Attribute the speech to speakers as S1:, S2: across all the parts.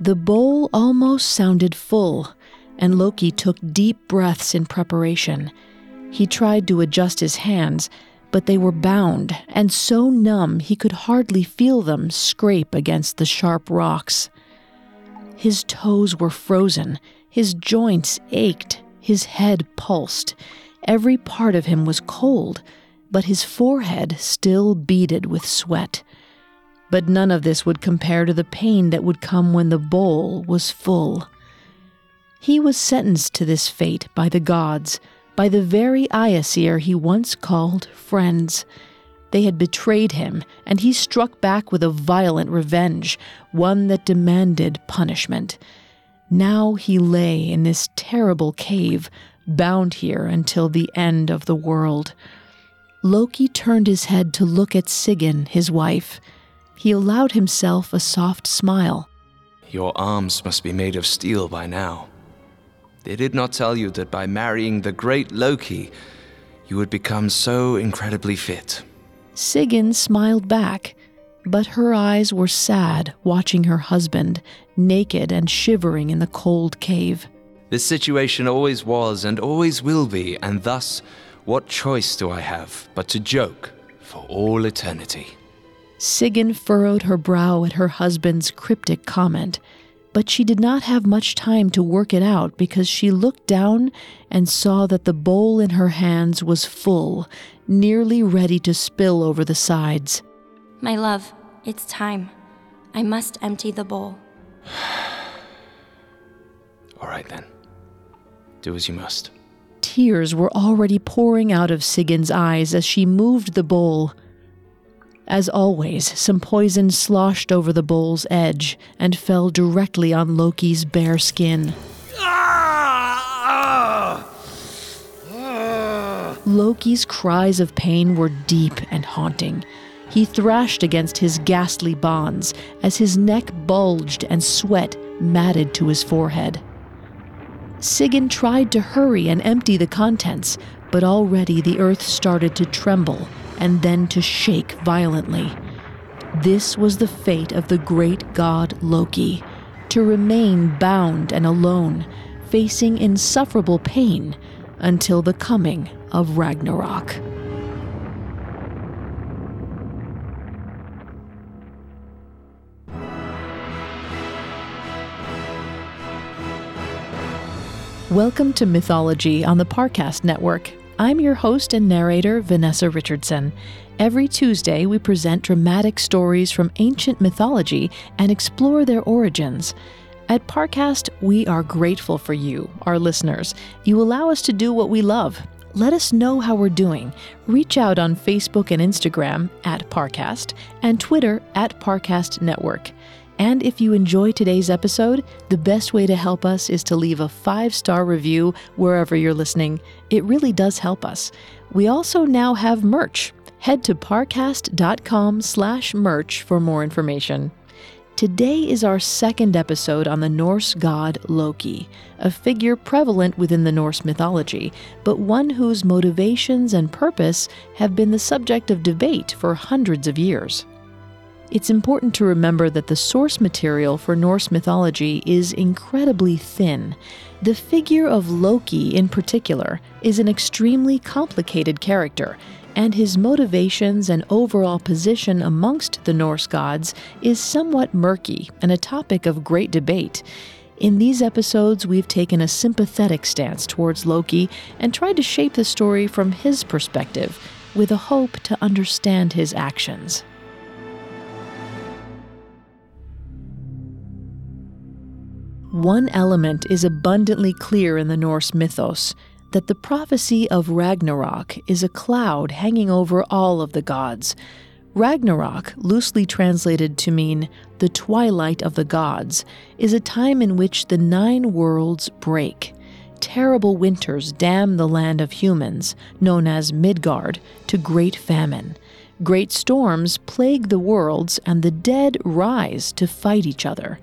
S1: The bowl almost sounded full, and Loki took deep breaths in preparation. He tried to adjust his hands, but they were bound and so numb he could hardly feel them scrape against the sharp rocks. His toes were frozen, his joints ached, his head pulsed. Every part of him was cold, but his forehead still beaded with sweat. But none of this would compare to the pain that would come when the bowl was full. He was sentenced to this fate by the gods, by the very Aesir he once called friends. They had betrayed him, and he struck back with a violent revenge, one that demanded punishment. Now he lay in this terrible cave, bound here until the end of the world. Loki turned his head to look at Sigyn, his wife. He allowed himself a soft smile.
S2: Your arms must be made of steel by now. They did not tell you that by marrying the great Loki, you would become so incredibly fit.
S1: Sigyn smiled back, but her eyes were sad watching her husband, naked and shivering in the cold cave.
S2: This situation always was and always will be, and thus, what choice do I have but to joke for all eternity?
S1: Sigyn furrowed her brow at her husband's cryptic comment, but she did not have much time to work it out because she looked down and saw that the bowl in her hands was full, nearly ready to spill over the sides.
S3: My love, it's time. I must empty the bowl.
S2: All right then. Do as you must.
S1: Tears were already pouring out of Sigyn's eyes as she moved the bowl. As always, some poison sloshed over the bowl's edge and fell directly on Loki's bare skin. Loki's cries of pain were deep and haunting. He thrashed against his ghastly bonds as his neck bulged and sweat matted to his forehead. Sigyn tried to hurry and empty the contents, but already the earth started to tremble and then to shake violently. This was the fate of the great god Loki to remain bound and alone, facing insufferable pain until the coming of Ragnarok. Welcome to Mythology on the Parcast Network. I'm your host and narrator, Vanessa Richardson. Every Tuesday, we present dramatic stories from ancient mythology and explore their origins. At Parcast, we are grateful for you, our listeners. You allow us to do what we love. Let us know how we're doing. Reach out on Facebook and Instagram at Parcast and Twitter at Parcast Network. And if you enjoy today's episode, the best way to help us is to leave a five star review wherever you're listening. It really does help us. We also now have merch. Head to parcast.com slash merch for more information. Today is our second episode on the Norse god Loki, a figure prevalent within the Norse mythology, but one whose motivations and purpose have been the subject of debate for hundreds of years. It's important to remember that the source material for Norse mythology is incredibly thin. The figure of Loki, in particular, is an extremely complicated character, and his motivations and overall position amongst the Norse gods is somewhat murky and a topic of great debate. In these episodes, we've taken a sympathetic stance towards Loki and tried to shape the story from his perspective, with a hope to understand his actions. One element is abundantly clear in the Norse mythos that the prophecy of Ragnarok is a cloud hanging over all of the gods. Ragnarok, loosely translated to mean the twilight of the gods, is a time in which the nine worlds break. Terrible winters damn the land of humans, known as Midgard, to great famine. Great storms plague the worlds, and the dead rise to fight each other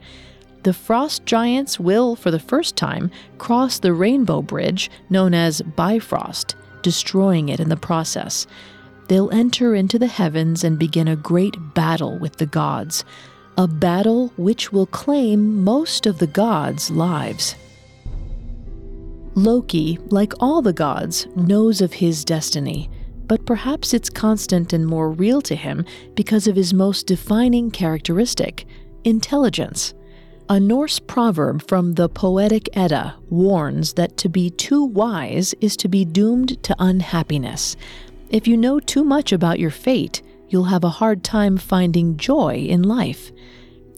S1: the frost giants will, for the first time, cross the rainbow bridge known as Bifrost, destroying it in the process. They'll enter into the heavens and begin a great battle with the gods, a battle which will claim most of the gods' lives. Loki, like all the gods, knows of his destiny, but perhaps it's constant and more real to him because of his most defining characteristic intelligence. A Norse proverb from the Poetic Edda warns that to be too wise is to be doomed to unhappiness. If you know too much about your fate, you'll have a hard time finding joy in life.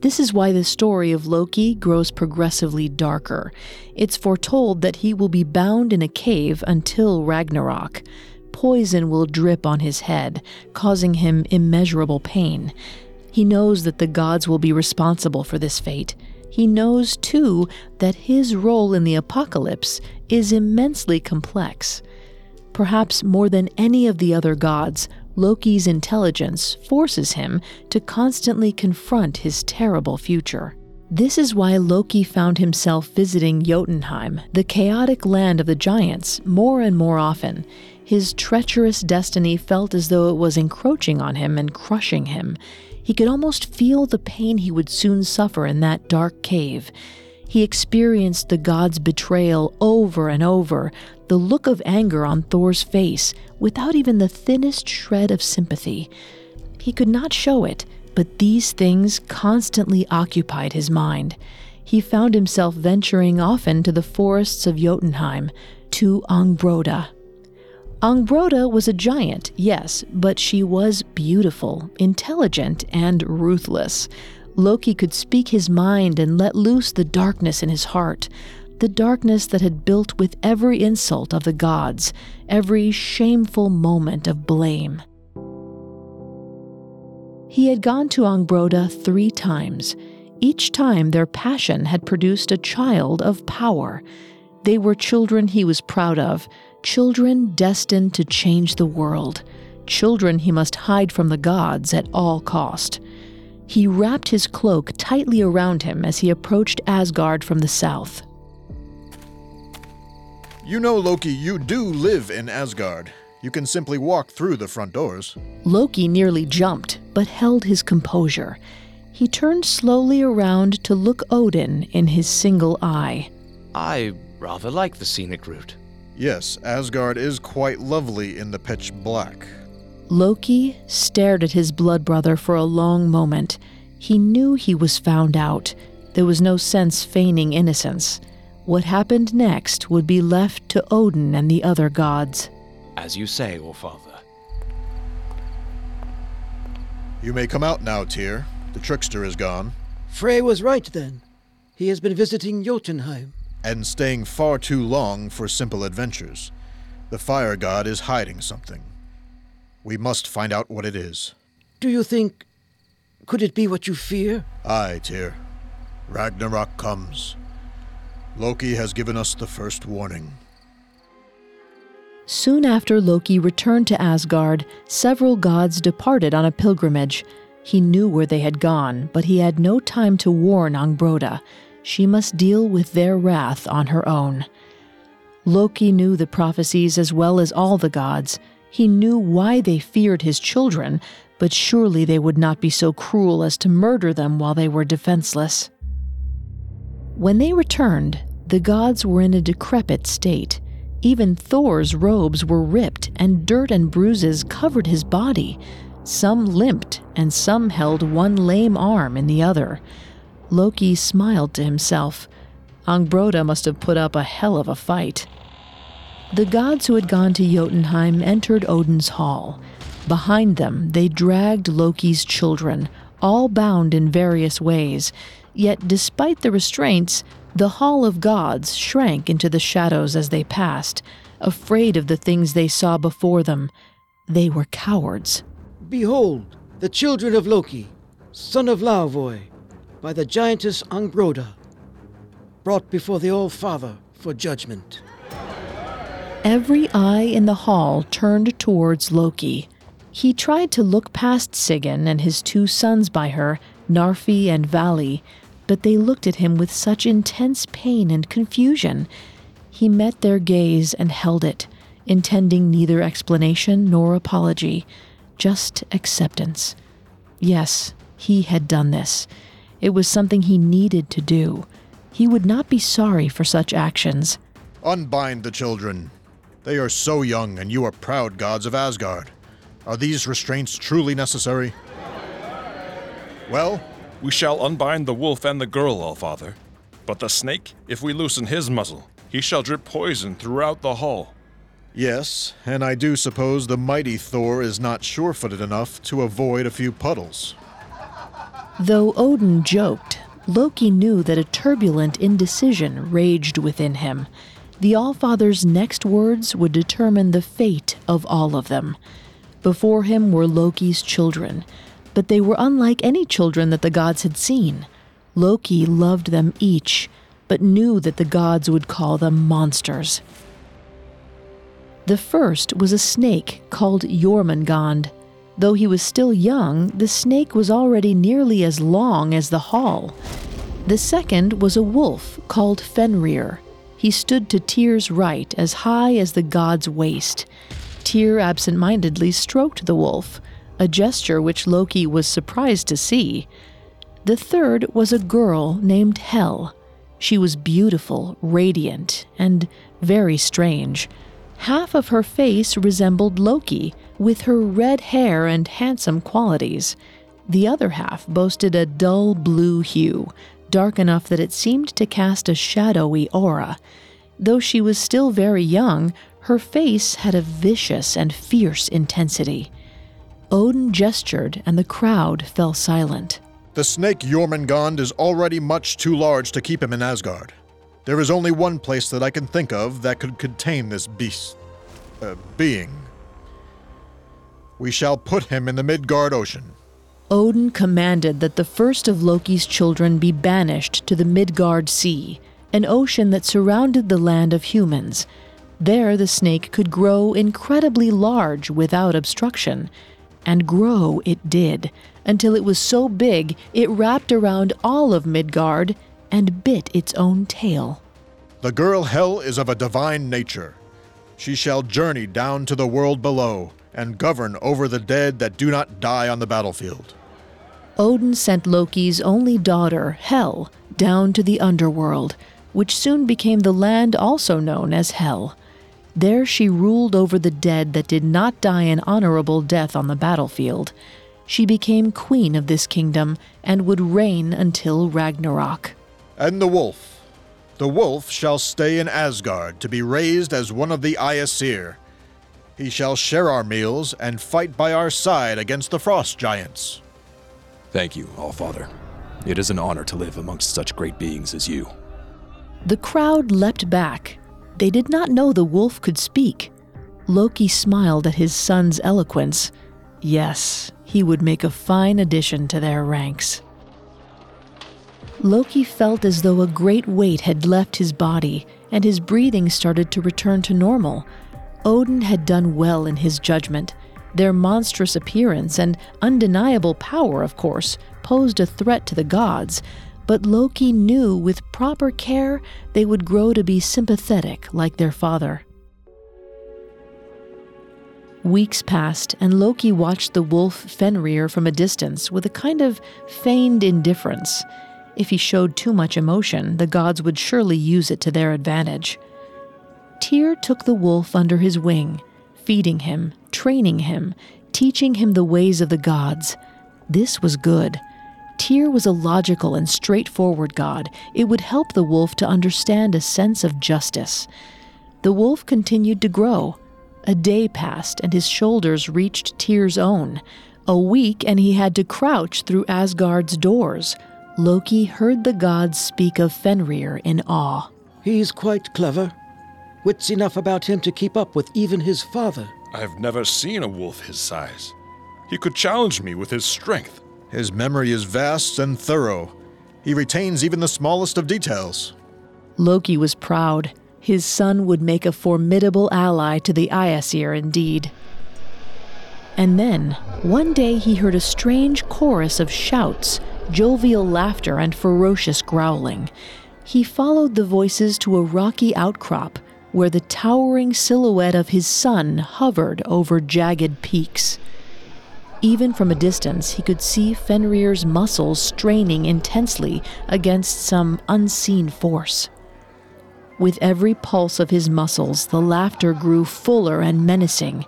S1: This is why the story of Loki grows progressively darker. It's foretold that he will be bound in a cave until Ragnarok. Poison will drip on his head, causing him immeasurable pain. He knows that the gods will be responsible for this fate he knows too that his role in the apocalypse is immensely complex. Perhaps more than any of the other gods, Loki's intelligence forces him to constantly confront his terrible future. This is why Loki found himself visiting Jotunheim, the chaotic land of the giants, more and more often. His treacherous destiny felt as though it was encroaching on him and crushing him. He could almost feel the pain he would soon suffer in that dark cave. He experienced the god's betrayal over and over, the look of anger on Thor's face, without even the thinnest shred of sympathy. He could not show it, but these things constantly occupied his mind. He found himself venturing often to the forests of Jotunheim, to Angrboda, Angrboda was a giant, yes, but she was beautiful, intelligent, and ruthless. Loki could speak his mind and let loose the darkness in his heart, the darkness that had built with every insult of the gods, every shameful moment of blame. He had gone to Angrboda three times. Each time their passion had produced a child of power. They were children he was proud of, children destined to change the world, children he must hide from the gods at all cost. He wrapped his cloak tightly around him as he approached Asgard from the south.
S4: You know, Loki, you do live in Asgard. You can simply walk through the front doors.
S1: Loki nearly jumped, but held his composure. He turned slowly around to look Odin in his single eye.
S2: I rather like the scenic route.
S4: Yes, Asgard is quite lovely in the pitch black.
S1: Loki stared at his blood brother for a long moment. He knew he was found out. There was no sense feigning innocence. What happened next would be left to Odin and the other gods.
S2: As you say, O Father.
S4: You may come out now, Tyr. The trickster is gone.
S5: Frey was right then. He has been visiting Jotunheim
S4: and staying far too long for simple adventures. The fire god is hiding something. We must find out what it is.
S5: Do you think. Could it be what you fear?
S4: Aye, Tyr. Ragnarok comes. Loki has given us the first warning.
S1: Soon after Loki returned to Asgard, several gods departed on a pilgrimage. He knew where they had gone, but he had no time to warn Angrboda she must deal with their wrath on her own. Loki knew the prophecies as well as all the gods. He knew why they feared his children, but surely they would not be so cruel as to murder them while they were defenseless. When they returned, the gods were in a decrepit state. Even Thor's robes were ripped, and dirt and bruises covered his body. Some limped, and some held one lame arm in the other. Loki smiled to himself. Angrboda must have put up a hell of a fight. The gods who had gone to Jotunheim entered Odin's hall. Behind them, they dragged Loki's children, all bound in various ways. Yet, despite the restraints, the Hall of Gods shrank into the shadows as they passed, afraid of the things they saw before them. They were cowards.
S5: Behold, the children of Loki, son of Laufey, by the giantess Angrboda, brought before the All Father for judgment.
S1: Every eye in the hall turned towards Loki. He tried to look past Sigyn and his two sons by her, Narfi and Vali, but they looked at him with such intense pain and confusion. He met their gaze and held it, intending neither explanation nor apology, just acceptance. Yes, he had done this. It was something he needed to do. He would not be sorry for such actions.
S4: Unbind the children. They are so young, and you are proud gods of Asgard. Are these restraints truly necessary?
S6: Well, we shall unbind the wolf and the girl, All-Father. But the snake, if we loosen his muzzle, he shall drip poison throughout the hall.
S4: Yes, and I do suppose the mighty Thor is not sure footed enough to avoid a few puddles.
S1: Though Odin joked, Loki knew that a turbulent indecision raged within him. The Allfather's next words would determine the fate of all of them. Before him were Loki's children, but they were unlike any children that the gods had seen. Loki loved them each, but knew that the gods would call them monsters. The first was a snake called Jormungand. Though he was still young, the snake was already nearly as long as the hall. The second was a wolf called Fenrir. He stood to Tyr's right, as high as the god's waist. Tyr absent mindedly stroked the wolf, a gesture which Loki was surprised to see. The third was a girl named Hel. She was beautiful, radiant, and very strange. Half of her face resembled Loki, with her red hair and handsome qualities. The other half boasted a dull blue hue, dark enough that it seemed to cast a shadowy aura. Though she was still very young, her face had a vicious and fierce intensity. Odin gestured, and the crowd fell silent.
S4: The snake Jormungand is already much too large to keep him in Asgard. There is only one place that I can think of that could contain this beast. Uh, being. We shall put him in the Midgard Ocean.
S1: Odin commanded that the first of Loki's children be banished to the Midgard Sea, an ocean that surrounded the land of humans. There, the snake could grow incredibly large without obstruction. And grow it did, until it was so big it wrapped around all of Midgard and bit its own tail.
S4: The girl Hel is of a divine nature. She shall journey down to the world below and govern over the dead that do not die on the battlefield.
S1: Odin sent Loki's only daughter, Hel, down to the underworld, which soon became the land also known as Hel. There she ruled over the dead that did not die an honorable death on the battlefield. She became queen of this kingdom and would reign until Ragnarok.
S4: And the wolf. The wolf shall stay in Asgard to be raised as one of the Aesir. He shall share our meals and fight by our side against the frost giants.
S7: Thank you, All-Father. It is an honor to live amongst such great beings as you.
S1: The crowd leapt back. They did not know the wolf could speak. Loki smiled at his son's eloquence. Yes, he would make a fine addition to their ranks. Loki felt as though a great weight had left his body, and his breathing started to return to normal. Odin had done well in his judgment. Their monstrous appearance and undeniable power, of course, posed a threat to the gods, but Loki knew with proper care they would grow to be sympathetic like their father. Weeks passed, and Loki watched the wolf Fenrir from a distance with a kind of feigned indifference. If he showed too much emotion, the gods would surely use it to their advantage. Tyr took the wolf under his wing, feeding him, training him, teaching him the ways of the gods. This was good. Tyr was a logical and straightforward god. It would help the wolf to understand a sense of justice. The wolf continued to grow. A day passed, and his shoulders reached Tyr's own. A week, and he had to crouch through Asgard's doors. Loki heard the gods speak of Fenrir in awe.
S5: He's quite clever. Wits enough about him to keep up with even his father.
S6: I've never seen a wolf his size. He could challenge me with his strength.
S4: His memory is vast and thorough. He retains even the smallest of details.
S1: Loki was proud. His son would make a formidable ally to the Aesir indeed. And then, one day he heard a strange chorus of shouts, jovial laughter, and ferocious growling. He followed the voices to a rocky outcrop where the towering silhouette of his son hovered over jagged peaks. Even from a distance, he could see Fenrir's muscles straining intensely against some unseen force. With every pulse of his muscles, the laughter grew fuller and menacing.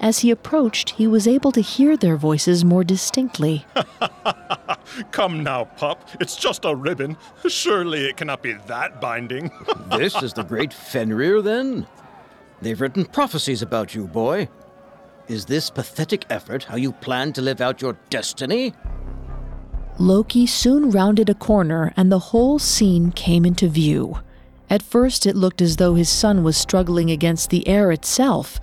S1: As he approached, he was able to hear their voices more distinctly.
S6: Come now, pup. It's just a ribbon. Surely it cannot be that binding.
S5: this is the great Fenrir, then? They've written prophecies about you, boy. Is this pathetic effort how you plan to live out your destiny?
S1: Loki soon rounded a corner and the whole scene came into view. At first, it looked as though his son was struggling against the air itself,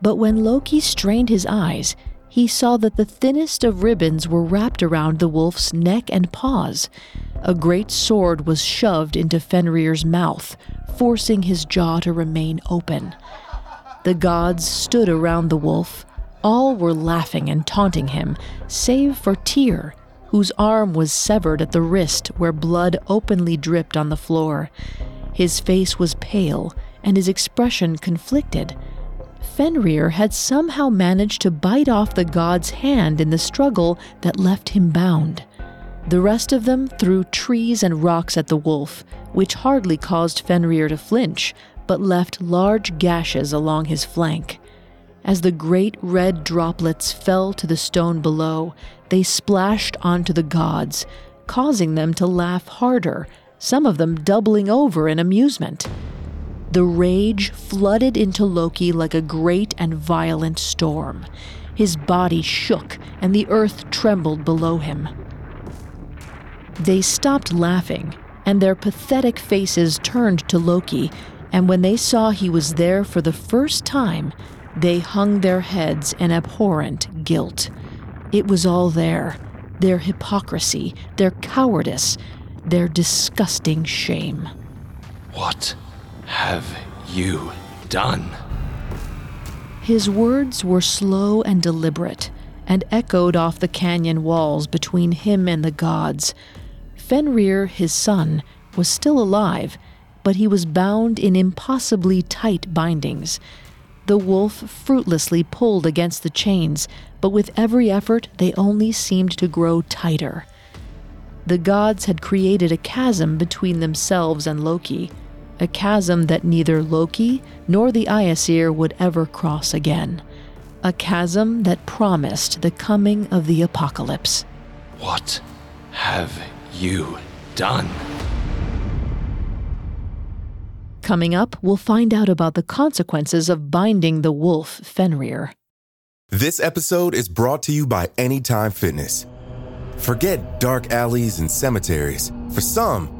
S1: but when Loki strained his eyes, he saw that the thinnest of ribbons were wrapped around the wolf's neck and paws. A great sword was shoved into Fenrir's mouth, forcing his jaw to remain open. The gods stood around the wolf. All were laughing and taunting him, save for Tyr, whose arm was severed at the wrist where blood openly dripped on the floor. His face was pale, and his expression conflicted. Fenrir had somehow managed to bite off the god's hand in the struggle that left him bound. The rest of them threw trees and rocks at the wolf, which hardly caused Fenrir to flinch, but left large gashes along his flank. As the great red droplets fell to the stone below, they splashed onto the gods, causing them to laugh harder, some of them doubling over in amusement. The rage flooded into Loki like a great and violent storm. His body shook, and the earth trembled below him. They stopped laughing, and their pathetic faces turned to Loki, and when they saw he was there for the first time, they hung their heads in abhorrent guilt. It was all there their hypocrisy, their cowardice, their disgusting shame.
S2: What have you done?
S1: His words were slow and deliberate, and echoed off the canyon walls between him and the gods. Fenrir, his son, was still alive, but he was bound in impossibly tight bindings. The wolf fruitlessly pulled against the chains, but with every effort they only seemed to grow tighter. The gods had created a chasm between themselves and Loki, a chasm that neither Loki nor the Aesir would ever cross again, a chasm that promised the coming of the apocalypse.
S2: What have you done?
S1: Coming up, we'll find out about the consequences of binding the wolf Fenrir.
S8: This episode is brought to you by Anytime Fitness. Forget dark alleys and cemeteries. For some,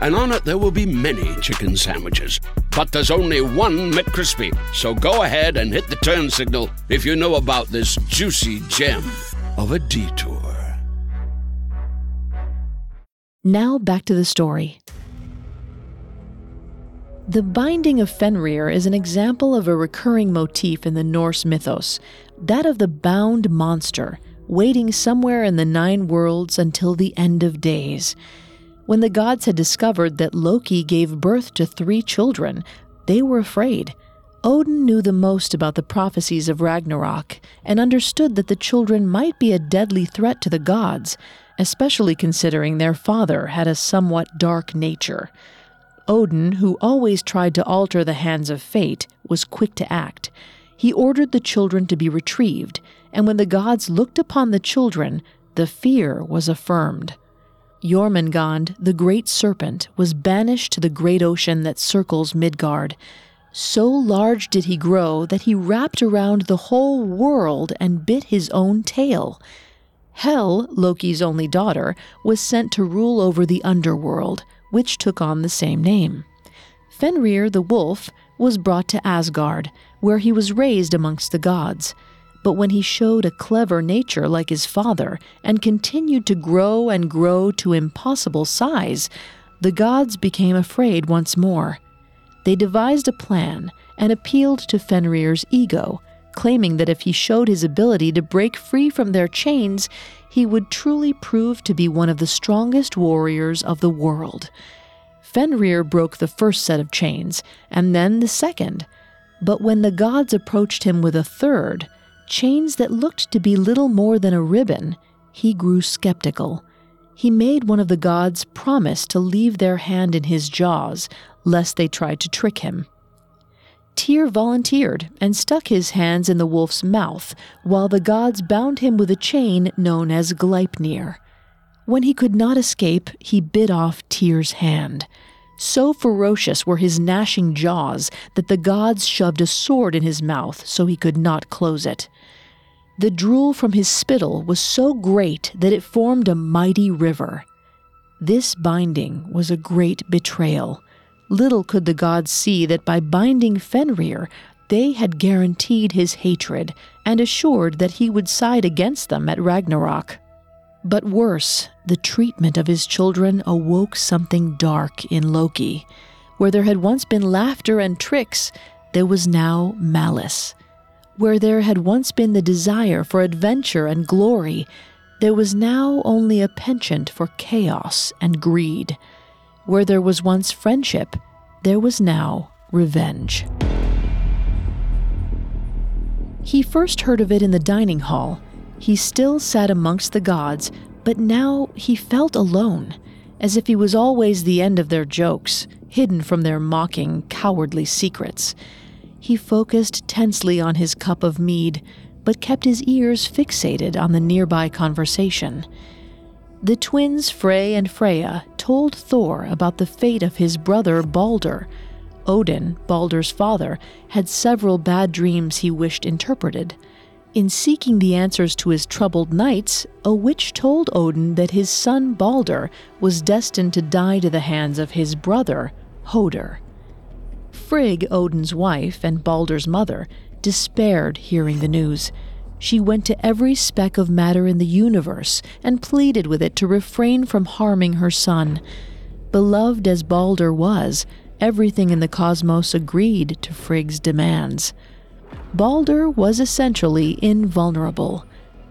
S9: and on it there will be many chicken sandwiches. But there's only one McCrispy. So go ahead and hit the turn signal if you know about this juicy gem of a detour.
S1: Now back to the story. The binding of Fenrir is an example of a recurring motif in the Norse mythos, that of the bound monster, waiting somewhere in the nine worlds until the end of days. When the gods had discovered that Loki gave birth to three children, they were afraid. Odin knew the most about the prophecies of Ragnarok and understood that the children might be a deadly threat to the gods, especially considering their father had a somewhat dark nature. Odin, who always tried to alter the hands of fate, was quick to act. He ordered the children to be retrieved, and when the gods looked upon the children, the fear was affirmed. Jormungand, the great serpent, was banished to the great ocean that circles Midgard. So large did he grow that he wrapped around the whole world and bit his own tail. Hel, Loki's only daughter, was sent to rule over the underworld, which took on the same name. Fenrir the wolf was brought to Asgard, where he was raised amongst the gods. But when he showed a clever nature like his father and continued to grow and grow to impossible size, the gods became afraid once more. They devised a plan and appealed to Fenrir's ego, claiming that if he showed his ability to break free from their chains, he would truly prove to be one of the strongest warriors of the world. Fenrir broke the first set of chains, and then the second. But when the gods approached him with a third, chains that looked to be little more than a ribbon, he grew skeptical. He made one of the gods promise to leave their hand in his jaws, lest they tried to trick him. Tyr volunteered and stuck his hands in the wolf's mouth, while the gods bound him with a chain known as Gleipnir. When he could not escape, he bit off Tyr's hand. So ferocious were his gnashing jaws that the gods shoved a sword in his mouth so he could not close it. The drool from his spittle was so great that it formed a mighty river. This binding was a great betrayal. Little could the gods see that by binding Fenrir, they had guaranteed his hatred and assured that he would side against them at Ragnarok. But worse, the treatment of his children awoke something dark in Loki. Where there had once been laughter and tricks, there was now malice. Where there had once been the desire for adventure and glory, there was now only a penchant for chaos and greed. Where there was once friendship, there was now revenge. He first heard of it in the dining hall. He still sat amongst the gods, but now he felt alone, as if he was always the end of their jokes, hidden from their mocking, cowardly secrets. He focused tensely on his cup of mead, but kept his ears fixated on the nearby conversation. The twins Frey and Freya told Thor about the fate of his brother Balder. Odin, Balder's father, had several bad dreams he wished interpreted. In seeking the answers to his troubled nights, a witch told Odin that his son Balder was destined to die to the hands of his brother, Hoder. Frigg, Odin's wife and Balder's mother, despaired hearing the news. She went to every speck of matter in the universe and pleaded with it to refrain from harming her son. Beloved as Balder was, everything in the cosmos agreed to Frigg's demands. Balder was essentially invulnerable.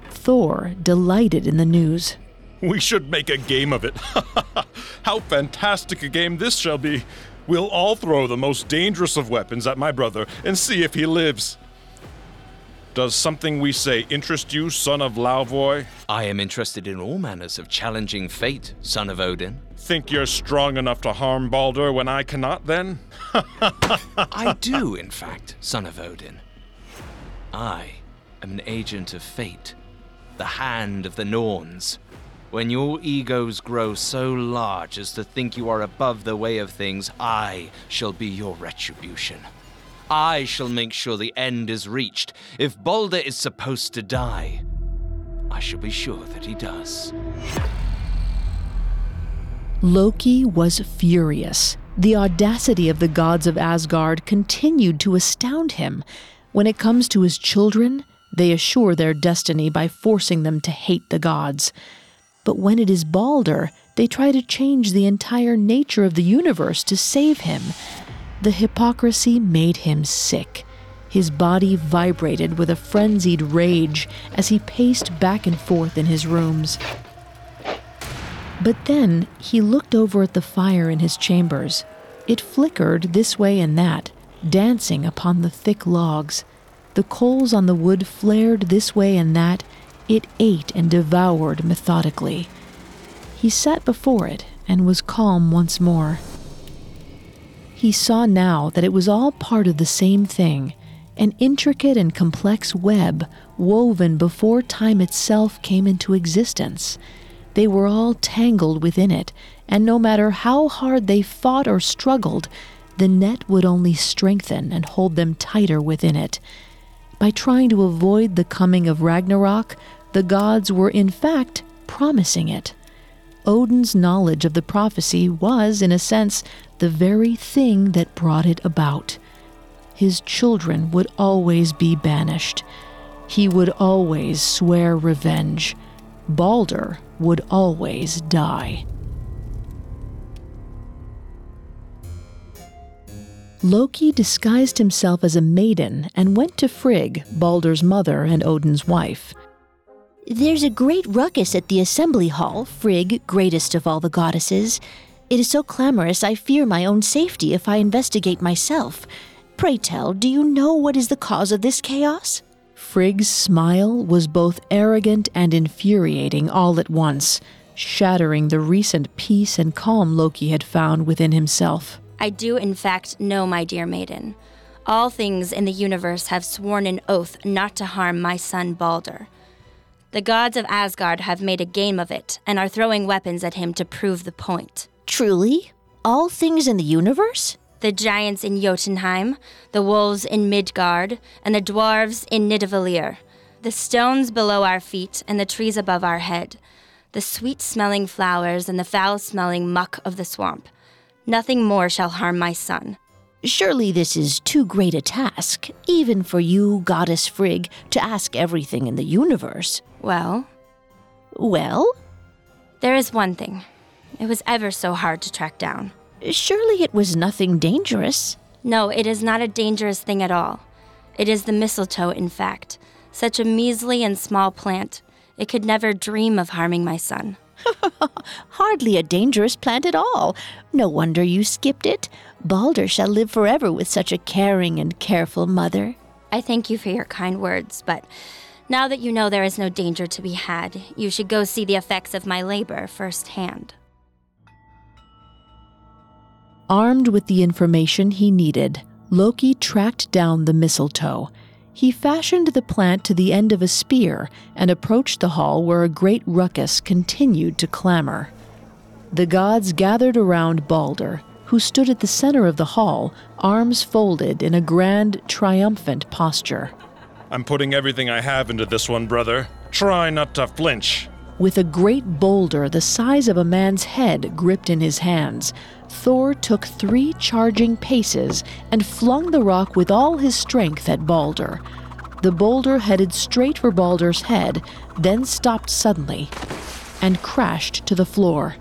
S1: Thor delighted in the news.
S6: We should make a game of it. How fantastic a game this shall be! We'll all throw the most dangerous of weapons at my brother and see if he lives. Does something we say interest you, son of Laufey?
S2: I am interested in all manners of challenging fate, son of Odin.
S6: Think you're strong enough to harm Balder when I cannot, then?
S2: I do, in fact, son of Odin. I am an agent of fate, the hand of the Norns. When your egos grow so large as to think you are above the way of things, I shall be your retribution. I shall make sure the end is reached. If Balder is supposed to die, I shall be sure that he does.
S1: Loki was furious. The audacity of the gods of Asgard continued to astound him. When it comes to his children, they assure their destiny by forcing them to hate the gods. But when it is Balder, They try to change the entire nature of the universe to save him. The hypocrisy made him sick. His body vibrated with a frenzied rage as he paced back and forth in his rooms. But then he looked over at the fire in his chambers. It flickered this way and that, dancing upon the thick logs. The coals on the wood flared this way and that. It ate and devoured methodically. He sat before it and was calm once more. He saw now that it was all part of the same thing, an intricate and complex web woven before time itself came into existence. They were all tangled within it, and no matter how hard they fought or struggled, the net would only strengthen and hold them tighter within it. By trying to avoid the coming of Ragnarok, the gods were in fact promising it. Odin's knowledge of the prophecy was, in a sense, the very thing that brought it about. His children would always be banished. He would always swear revenge. Balder would always die. Loki disguised himself as a maiden and went to Frigg, Balder's mother and Odin's wife.
S10: There's a great ruckus at the assembly hall, Frigg, greatest of all the goddesses. It is so clamorous I fear my own safety if I investigate myself. Pray tell, do you know what is the cause of this chaos?
S1: Frigg's smile was both arrogant and infuriating all at once, shattering the recent peace and calm Loki had found within himself.
S3: I do, in fact, know, my dear maiden. All things in the universe have sworn an oath not to harm my son Balder. The gods of Asgard have made a game of it and are throwing weapons at him to prove the point.
S10: Truly? All things in the universe?
S3: The giants in Jotunheim, the wolves in Midgard, and the dwarves in Nidavellir. The stones below our feet and the trees above our head. The sweet smelling flowers and the foul smelling muck of the swamp. Nothing more shall harm my son.
S10: Surely this is too great a task, even for you, Goddess Frigg, to ask everything in the universe.
S3: Well?
S10: Well?
S3: There is one thing. It was ever so hard to track down.
S10: Surely it was nothing dangerous.
S3: No, it is not a dangerous thing at all. It is the mistletoe, in fact. Such a measly and small plant. It could never dream of harming my son.
S10: Hardly a dangerous plant at all. No wonder you skipped it. Balder shall live forever with such a caring and careful mother.
S3: I thank you for your kind words, but now that you know there is no danger to be had, you should go see the effects of my labor firsthand.
S1: Armed with the information he needed, Loki tracked down the mistletoe. He fashioned the plant to the end of a spear and approached the hall where a great ruckus continued to clamor. The gods gathered around Balder, who stood at the center of the hall, arms folded in a grand, triumphant posture.
S6: I'm putting everything I have into this one, brother. Try not to flinch.
S1: With a great boulder the size of a man's head gripped in his hands, Thor took three charging paces and flung the rock with all his strength at Balder. The boulder headed straight for Balder's head, then stopped suddenly and crashed to the floor.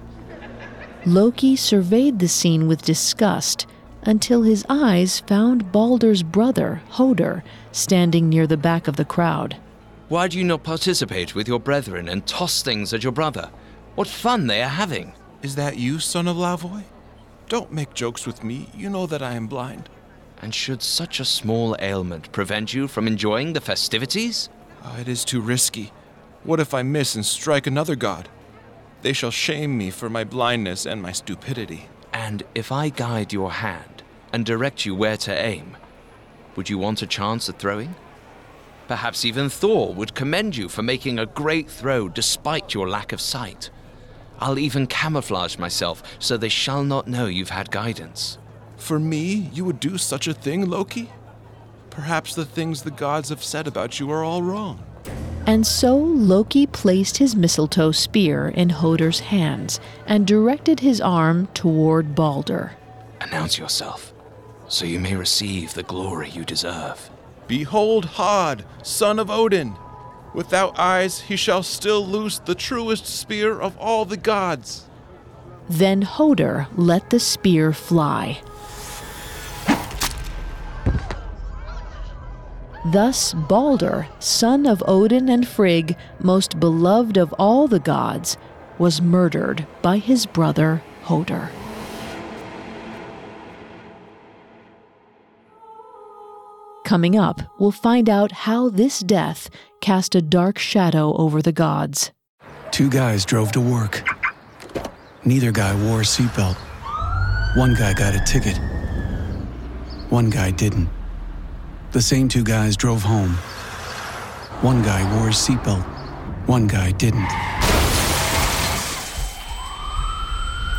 S1: Loki surveyed the scene with disgust until his eyes found Balder's brother, Hoder, standing near the back of the crowd.
S2: Why do you not participate with your brethren and toss things at your brother? What fun they are having!
S11: Is that you, son of Laufey? Don't make jokes with me. You know that I am blind.
S2: And should such a small ailment prevent you from enjoying the festivities?
S11: Oh, it is too risky. What if I miss and strike another god? They shall shame me for my blindness and my stupidity.
S2: And if I guide your hand and direct you where to aim, would you want a chance at throwing? Perhaps even Thor would commend you for making a great throw despite your lack of sight. I'll even camouflage myself so they shall not know you've had guidance.
S11: For me, you would do such a thing, Loki? Perhaps the things the gods have said about you are all wrong.
S1: And so Loki placed his mistletoe spear in Hoder's hands and directed his arm toward Balder.
S2: Announce yourself, so you may receive the glory you deserve.
S11: Behold Hod, son of Odin! Without eyes, he shall still loose the truest spear of all the gods.
S1: Then Hoder let the spear fly. Thus, Balder, son of Odin and Frigg, most beloved of all the gods, was murdered by his brother Hoder. Coming up, we'll find out how this death cast a dark shadow over the gods.
S12: Two guys drove to work. Neither guy wore a seatbelt. One guy got a ticket. One guy didn't. The same two guys drove home. One guy wore a seatbelt. One guy didn't.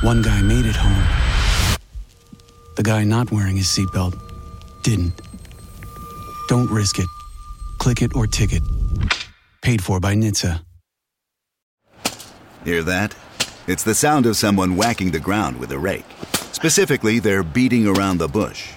S12: One guy made it home. The guy not wearing his seatbelt didn't. Don't risk it. Click it or ticket. Paid for by NHTSA.
S13: Hear that? It's the sound of someone whacking the ground with a rake. Specifically, they're beating around the bush,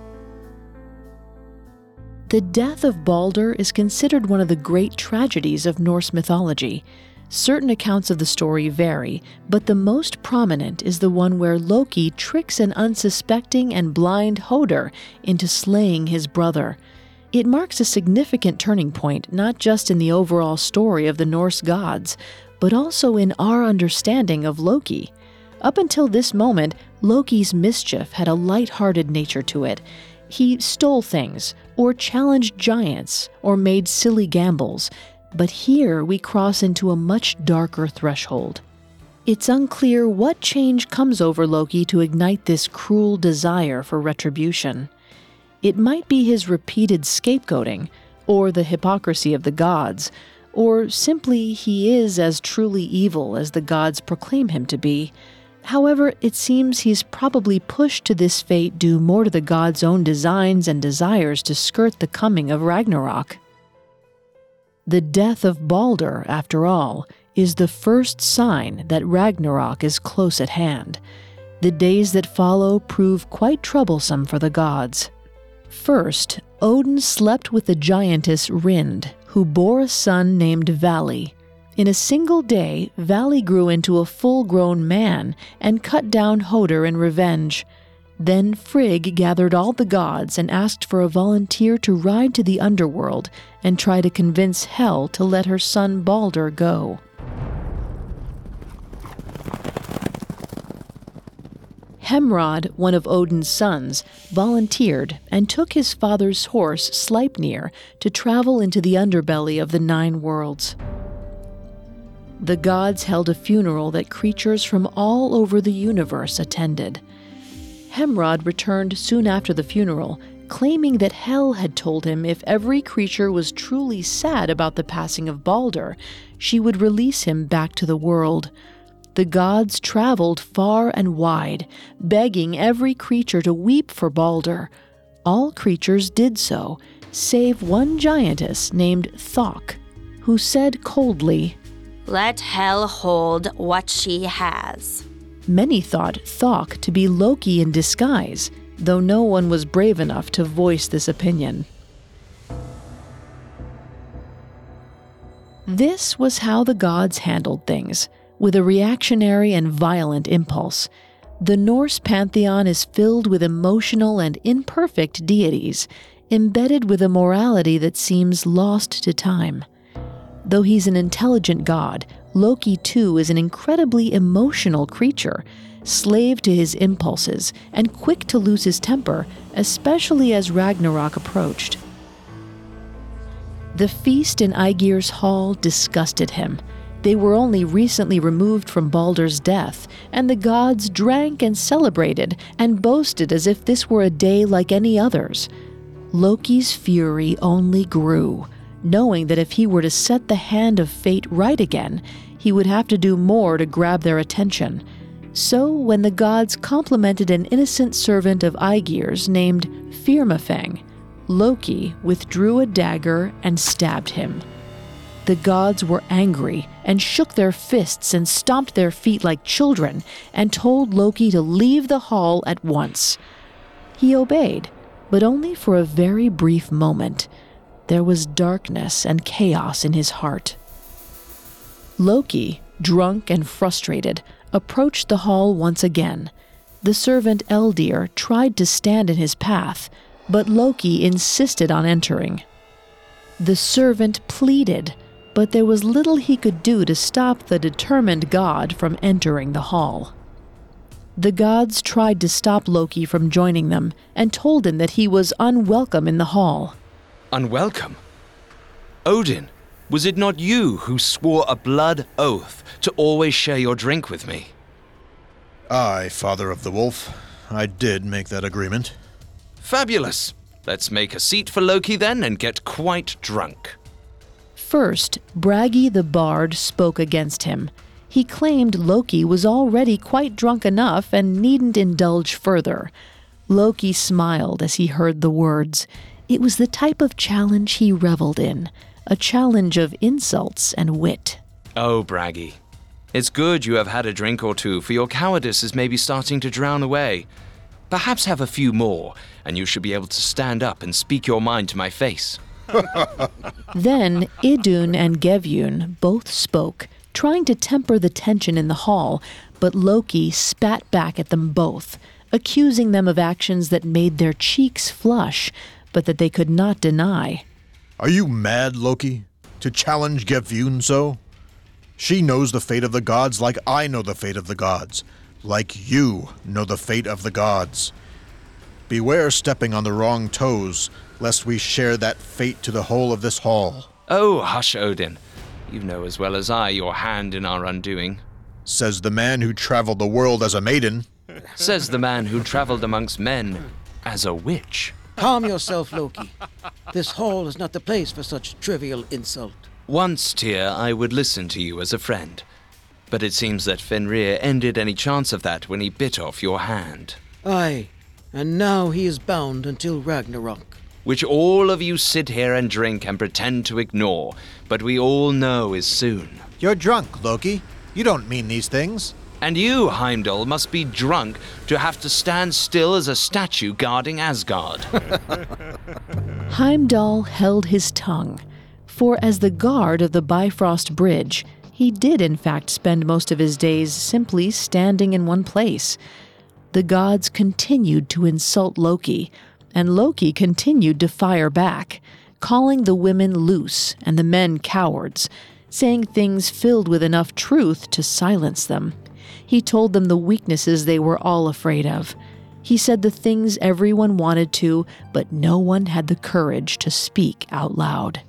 S1: The death of Balder is considered one of the great tragedies of Norse mythology. Certain accounts of the story vary, but the most prominent is the one where Loki tricks an unsuspecting and blind Hoder into slaying his brother. It marks a significant turning point not just in the overall story of the Norse gods, but also in our understanding of Loki. Up until this moment, Loki's mischief had a light-hearted nature to it. He stole things, or challenged giants, or made silly gambles. But here we cross into a much darker threshold. It's unclear what change comes over Loki to ignite this cruel desire for retribution. It might be his repeated scapegoating, or the hypocrisy of the gods, or simply he is as truly evil as the gods proclaim him to be. However, it seems he's probably pushed to this fate due more to the gods' own designs and desires to skirt the coming of Ragnarok. The death of Balder, after all, is the first sign that Ragnarok is close at hand. The days that follow prove quite troublesome for the gods. First, Odin slept with the giantess Rind, who bore a son named Vali. In a single day, Vali grew into a full grown man and cut down Hoder in revenge. Then Frigg gathered all the gods and asked for a volunteer to ride to the underworld and try to convince Hel to let her son Balder go. Hermod, one of Odin's sons, volunteered and took his father's horse Sleipnir to travel into the underbelly of the Nine Worlds. The gods held a funeral that creatures from all over the universe attended. Hermod returned soon after the funeral, claiming that Hel had told him if every creature was truly sad about the passing of Balder, she would release him back to the world. The gods traveled far and wide, begging every creature to weep for Balder. All creatures did so, save one giantess named Thok, who said coldly,
S3: Let Hel hold what she has.
S1: Many thought Thok to be Loki in disguise, though no one was brave enough to voice this opinion. This was how the gods handled things, with a reactionary and violent impulse. The Norse pantheon is filled with emotional and imperfect deities, embedded with a morality that seems lost to time. Though he's an intelligent god, Loki too is an incredibly emotional creature, slave to his impulses and quick to lose his temper, especially as Ragnarok approached. The feast in Aegir's hall disgusted him. They were only recently removed from Balder's death, and the gods drank and celebrated and boasted as if this were a day like any others. Loki's fury only grew, knowing that if he were to set the hand of fate right again, he would have to do more to grab their attention. So, when the gods complimented an innocent servant of Aegir's named Firmafang, Loki withdrew a dagger and stabbed him. The gods were angry and shook their fists and stomped their feet like children and told Loki to leave the hall at once. He obeyed, but only for a very brief moment. There was darkness and chaos in his heart. Loki, drunk and frustrated, approached the hall once again. The servant Eldir tried to stand in his path, but Loki insisted on entering. The servant pleaded, but there was little he could do to stop the determined god from entering the hall. The gods tried to stop Loki from joining them and told him that he was unwelcome in the hall.
S2: Unwelcome? Odin, was it not you who swore a blood oath to always share your drink with me?
S4: Aye, Father of the Wolf. I did make that agreement.
S2: Fabulous. Let's make a seat for Loki then and get quite drunk.
S1: First, Bragi the Bard spoke against him. He claimed Loki was already quite drunk enough and needn't indulge further. Loki smiled as he heard the words. It was the type of challenge he reveled in a challenge of insults and wit.
S2: Oh, Bragi. It's good you have had a drink or two, for your cowardice is maybe starting to drown away. Perhaps have a few more, and you should be able to stand up and speak your mind to my face.
S1: then Idun and Gefjun both spoke, trying to temper the tension in the hall, but Loki spat back at them both, accusing them of actions that made their cheeks flush, but that they could not deny.
S4: Are you mad, Loki? To challenge Gefjun so? She knows the fate of the gods like I know the fate of the gods, like you know the fate of the gods. Beware stepping on the wrong toes, lest we share that fate to the whole of this hall.
S2: Oh, hush, Odin. You know as well as I your hand in our undoing.
S4: Says the man who traveled the world as a maiden.
S2: Says the man who traveled amongst men as a witch.
S5: Calm yourself, Loki. This hall is not the place for such trivial insult.
S2: Once, Tyr, I would listen to you as a friend. But it seems that Fenrir ended any chance of that when he bit off your hand.
S5: Aye, and now he is bound until Ragnarok
S2: which all of you sit here and drink and pretend to ignore, but we all know is soon.
S14: You're drunk, Loki. You don't mean these things.
S2: And you, Heimdall, must be drunk to have to stand still as a statue guarding Asgard.
S1: Heimdall held his tongue, for as the guard of the Bifrost Bridge, he did in fact spend most of his days simply standing in one place. The gods continued to insult Loki, and Loki continued to fire back, calling the women loose and the men cowards, saying things filled with enough truth to silence them. He told them the weaknesses they were all afraid of. He said the things everyone wanted to, but no one had the courage to speak out loud.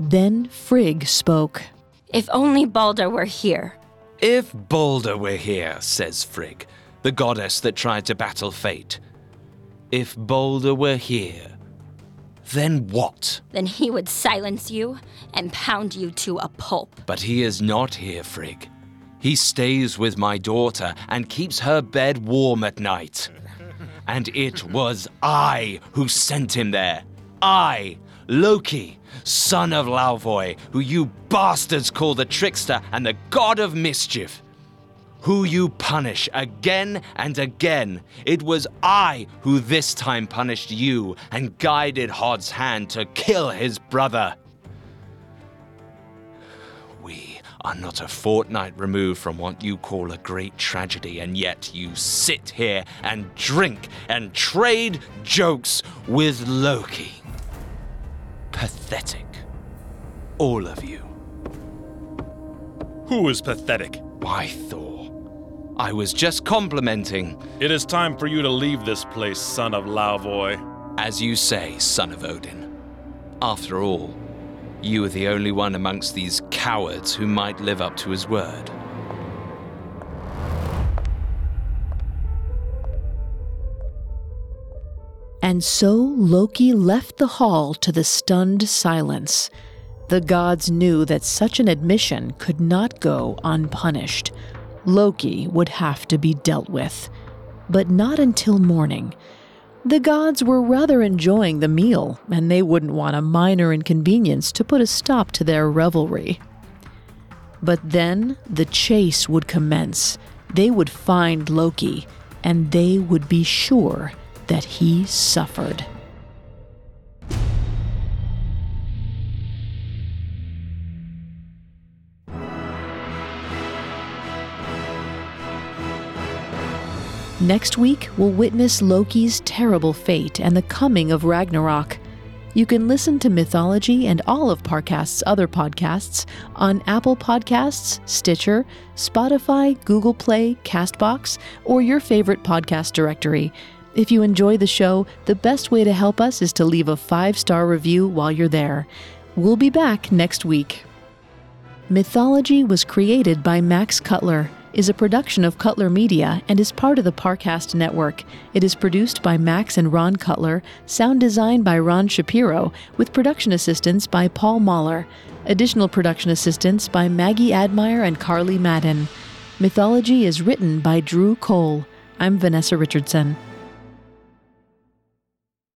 S1: Then Frigg spoke.
S3: If only Balder were here.
S2: If Balder were here, says Frigg, the goddess that tried to battle fate, if Balder were here, then what?
S3: Then he would silence you and pound you to a pulp.
S2: But he is not here, Frigg. He stays with my daughter and keeps her bed warm at night. And it was I who sent him there. I, Loki, son of Laufey, who you bastards call the trickster and the god of mischief who you punish again and again. It was I who this time punished you and guided Hod's hand to kill his brother. Are not a fortnight removed from what you call a great tragedy, and yet you sit here and drink and trade jokes with Loki. Pathetic. All of you.
S6: Who is pathetic?
S2: Why, Thor. I was just complimenting.
S6: It is time for you to leave this place, son of Laufey.
S2: As you say, son of Odin. After all, you are the only one amongst these cowards who might live up to his word.
S1: And so Loki left the hall to the stunned silence. The gods knew that such an admission could not go unpunished. Loki would have to be dealt with. But not until morning. The gods were rather enjoying the meal, and they wouldn't want a minor inconvenience to put a stop to their revelry. But then the chase would commence. They would find Loki, and they would be sure that he suffered. Next week, we'll witness Loki's terrible fate and the coming of Ragnarok. You can listen to Mythology and all of Parcast's other podcasts on Apple Podcasts, Stitcher, Spotify, Google Play, Castbox, or your favorite podcast directory. If you enjoy the show, the best way to help us is to leave a five star review while you're there. We'll be back next week. Mythology was created by Max Cutler is a production of Cutler Media and is part of the Parcast network. It is produced by Max and Ron Cutler, sound design by Ron Shapiro, with production assistance by Paul Mahler. Additional production assistance by Maggie Admire and Carly Madden. Mythology is written by Drew Cole. I'm Vanessa Richardson.